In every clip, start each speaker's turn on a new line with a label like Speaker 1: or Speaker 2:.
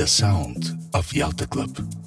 Speaker 1: the sound of Yalta Club.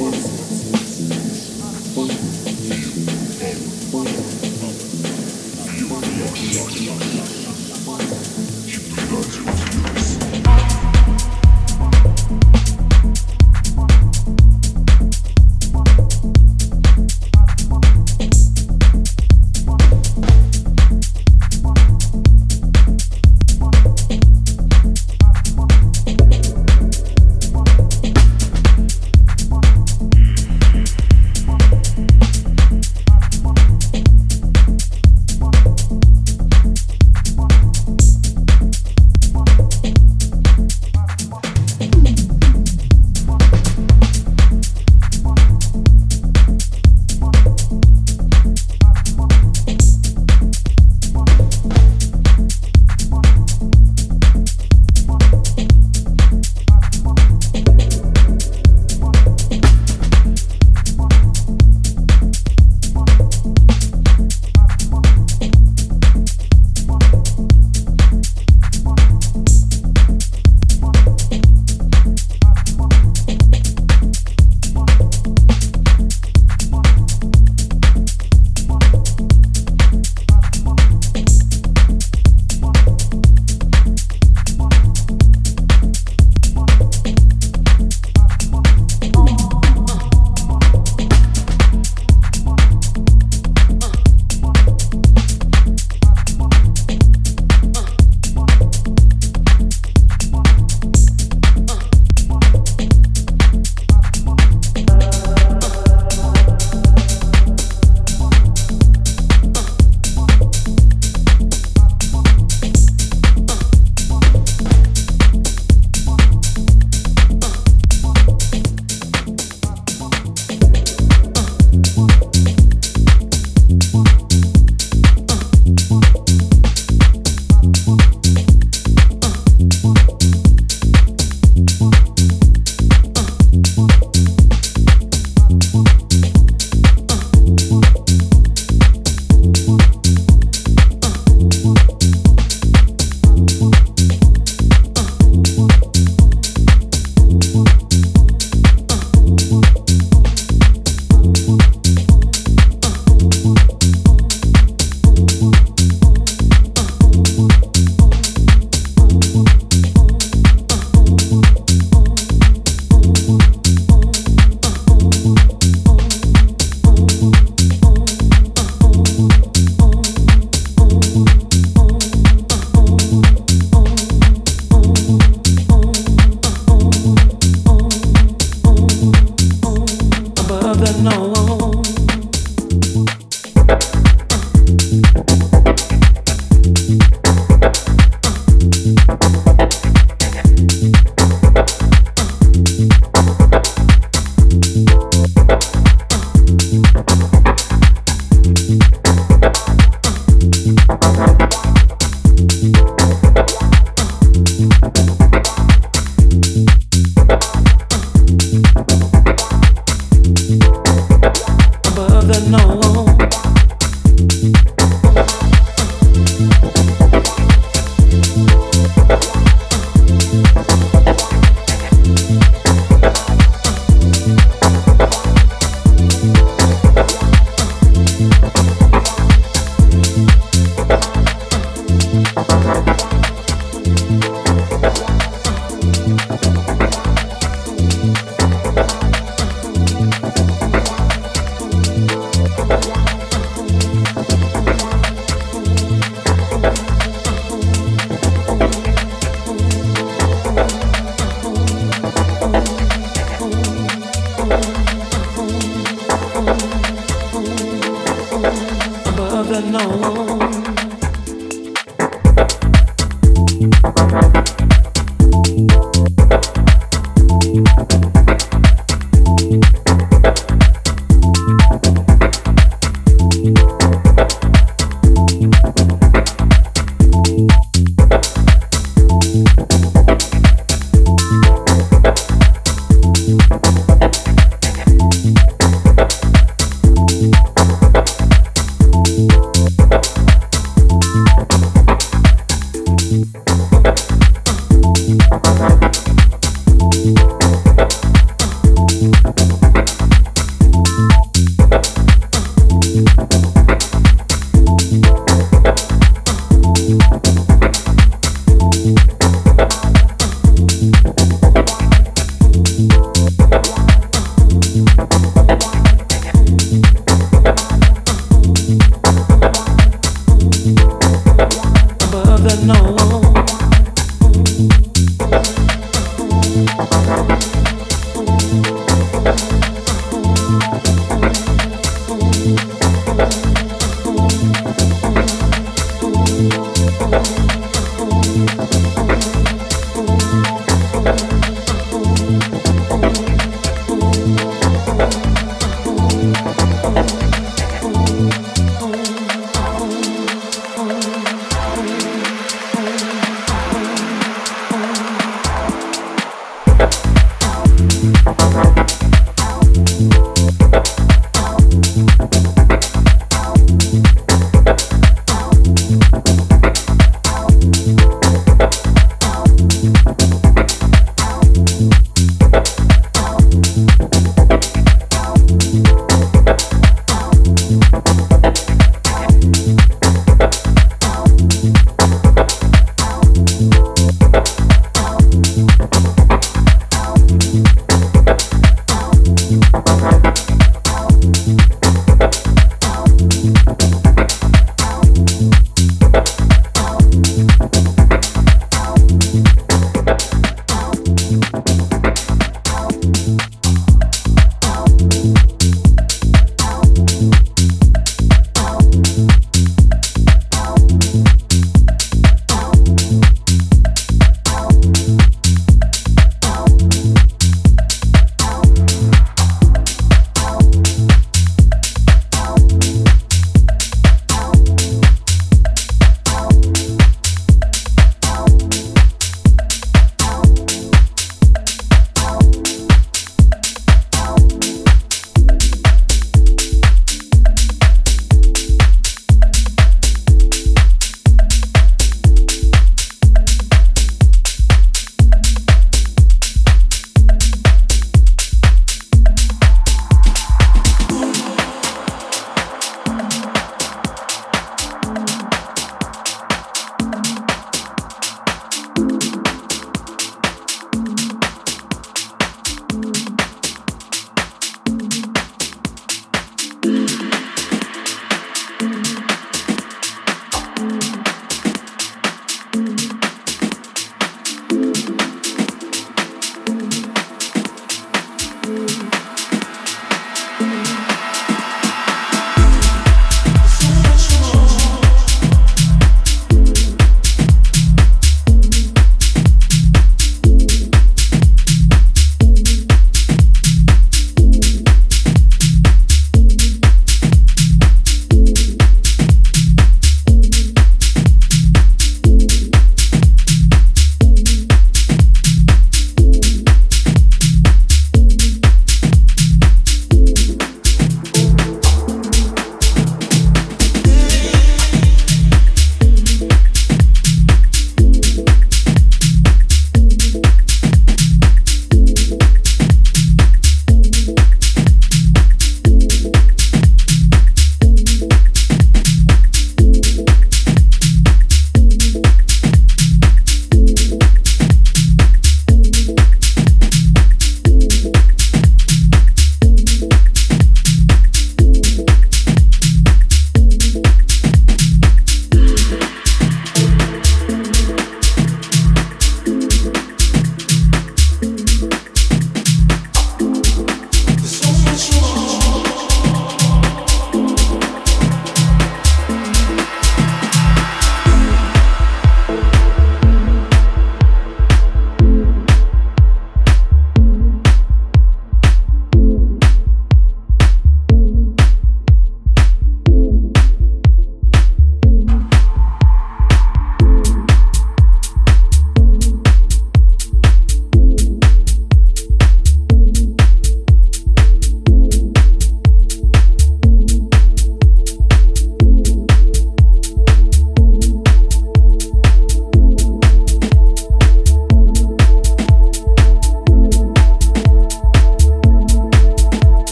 Speaker 2: Música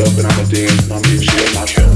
Speaker 2: up and I'ma dance and I'ma get you my
Speaker 1: show.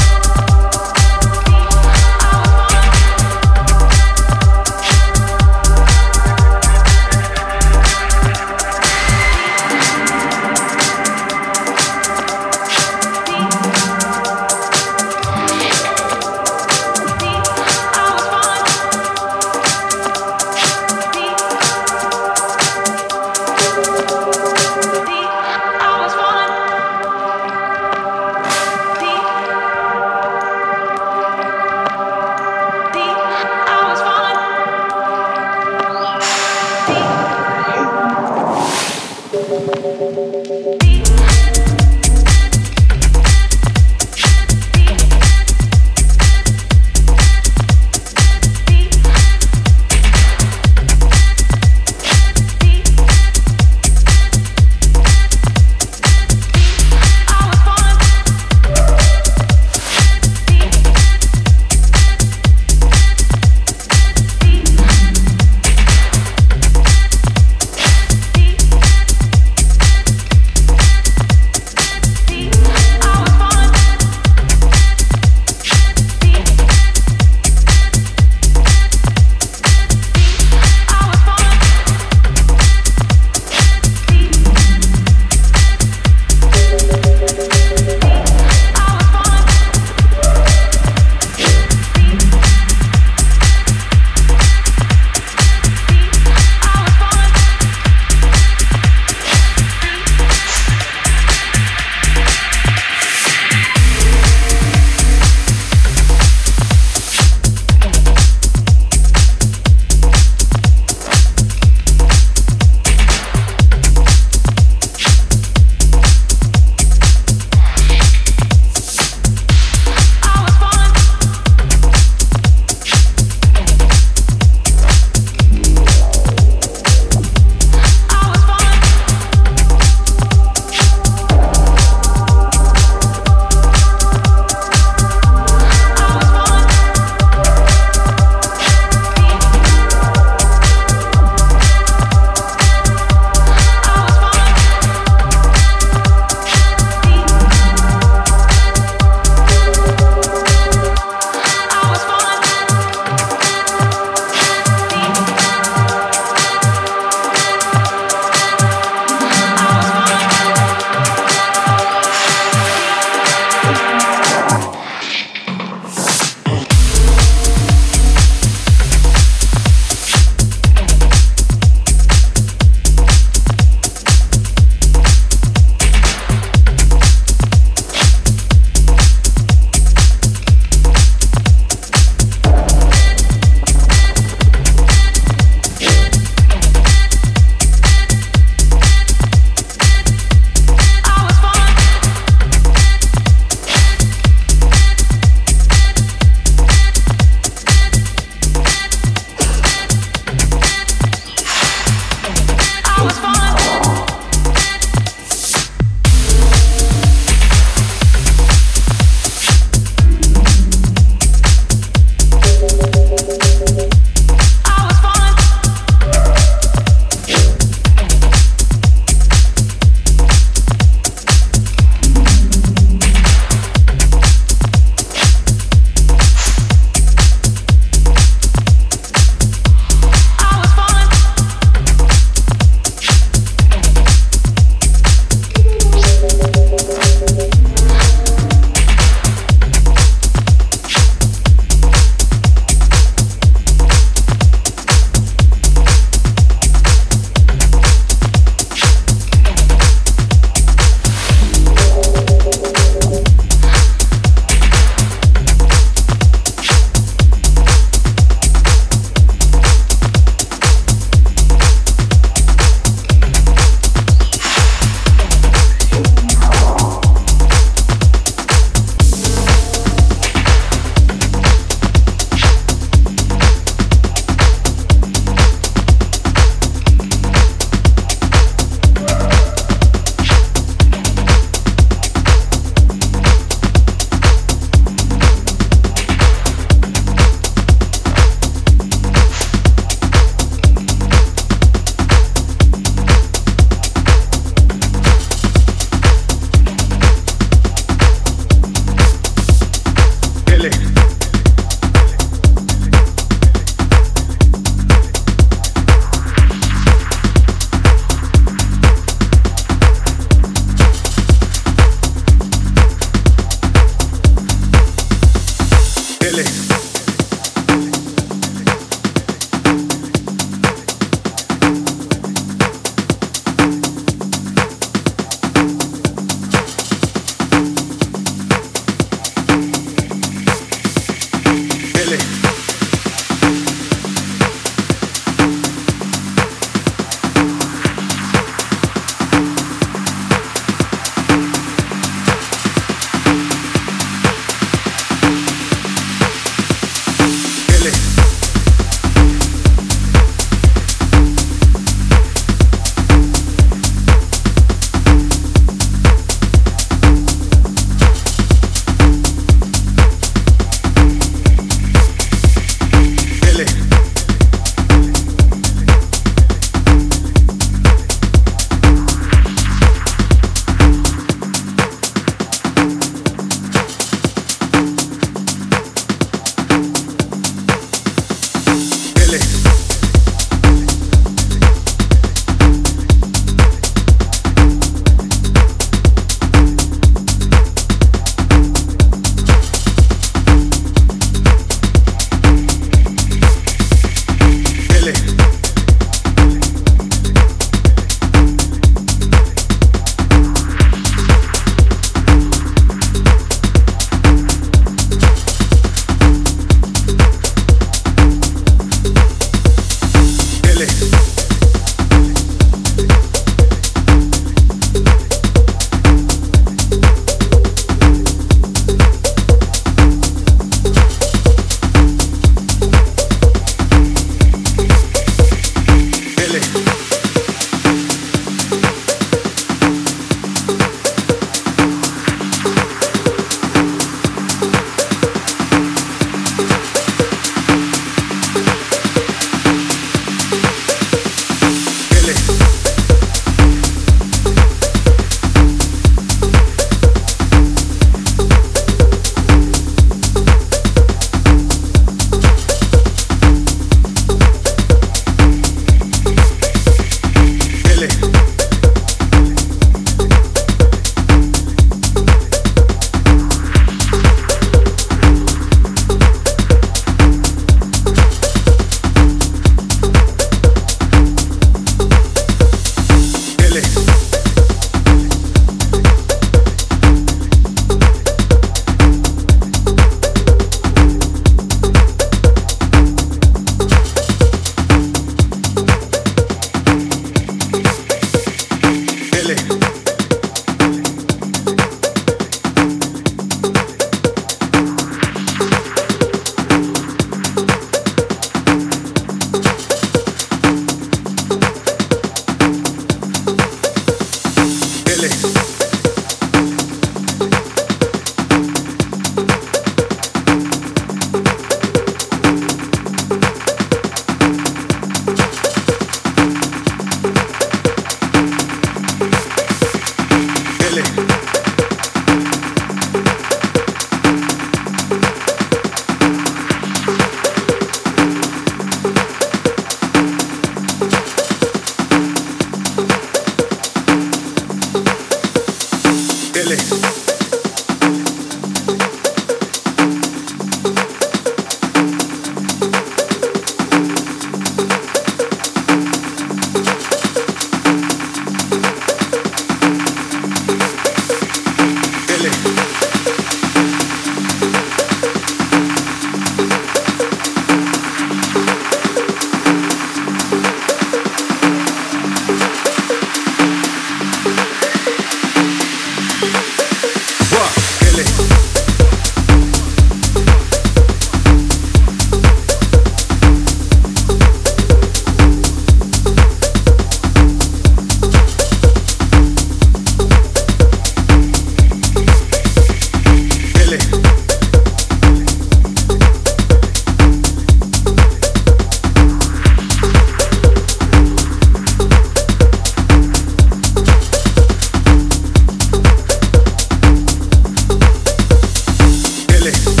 Speaker 1: papeles.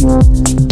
Speaker 3: Thank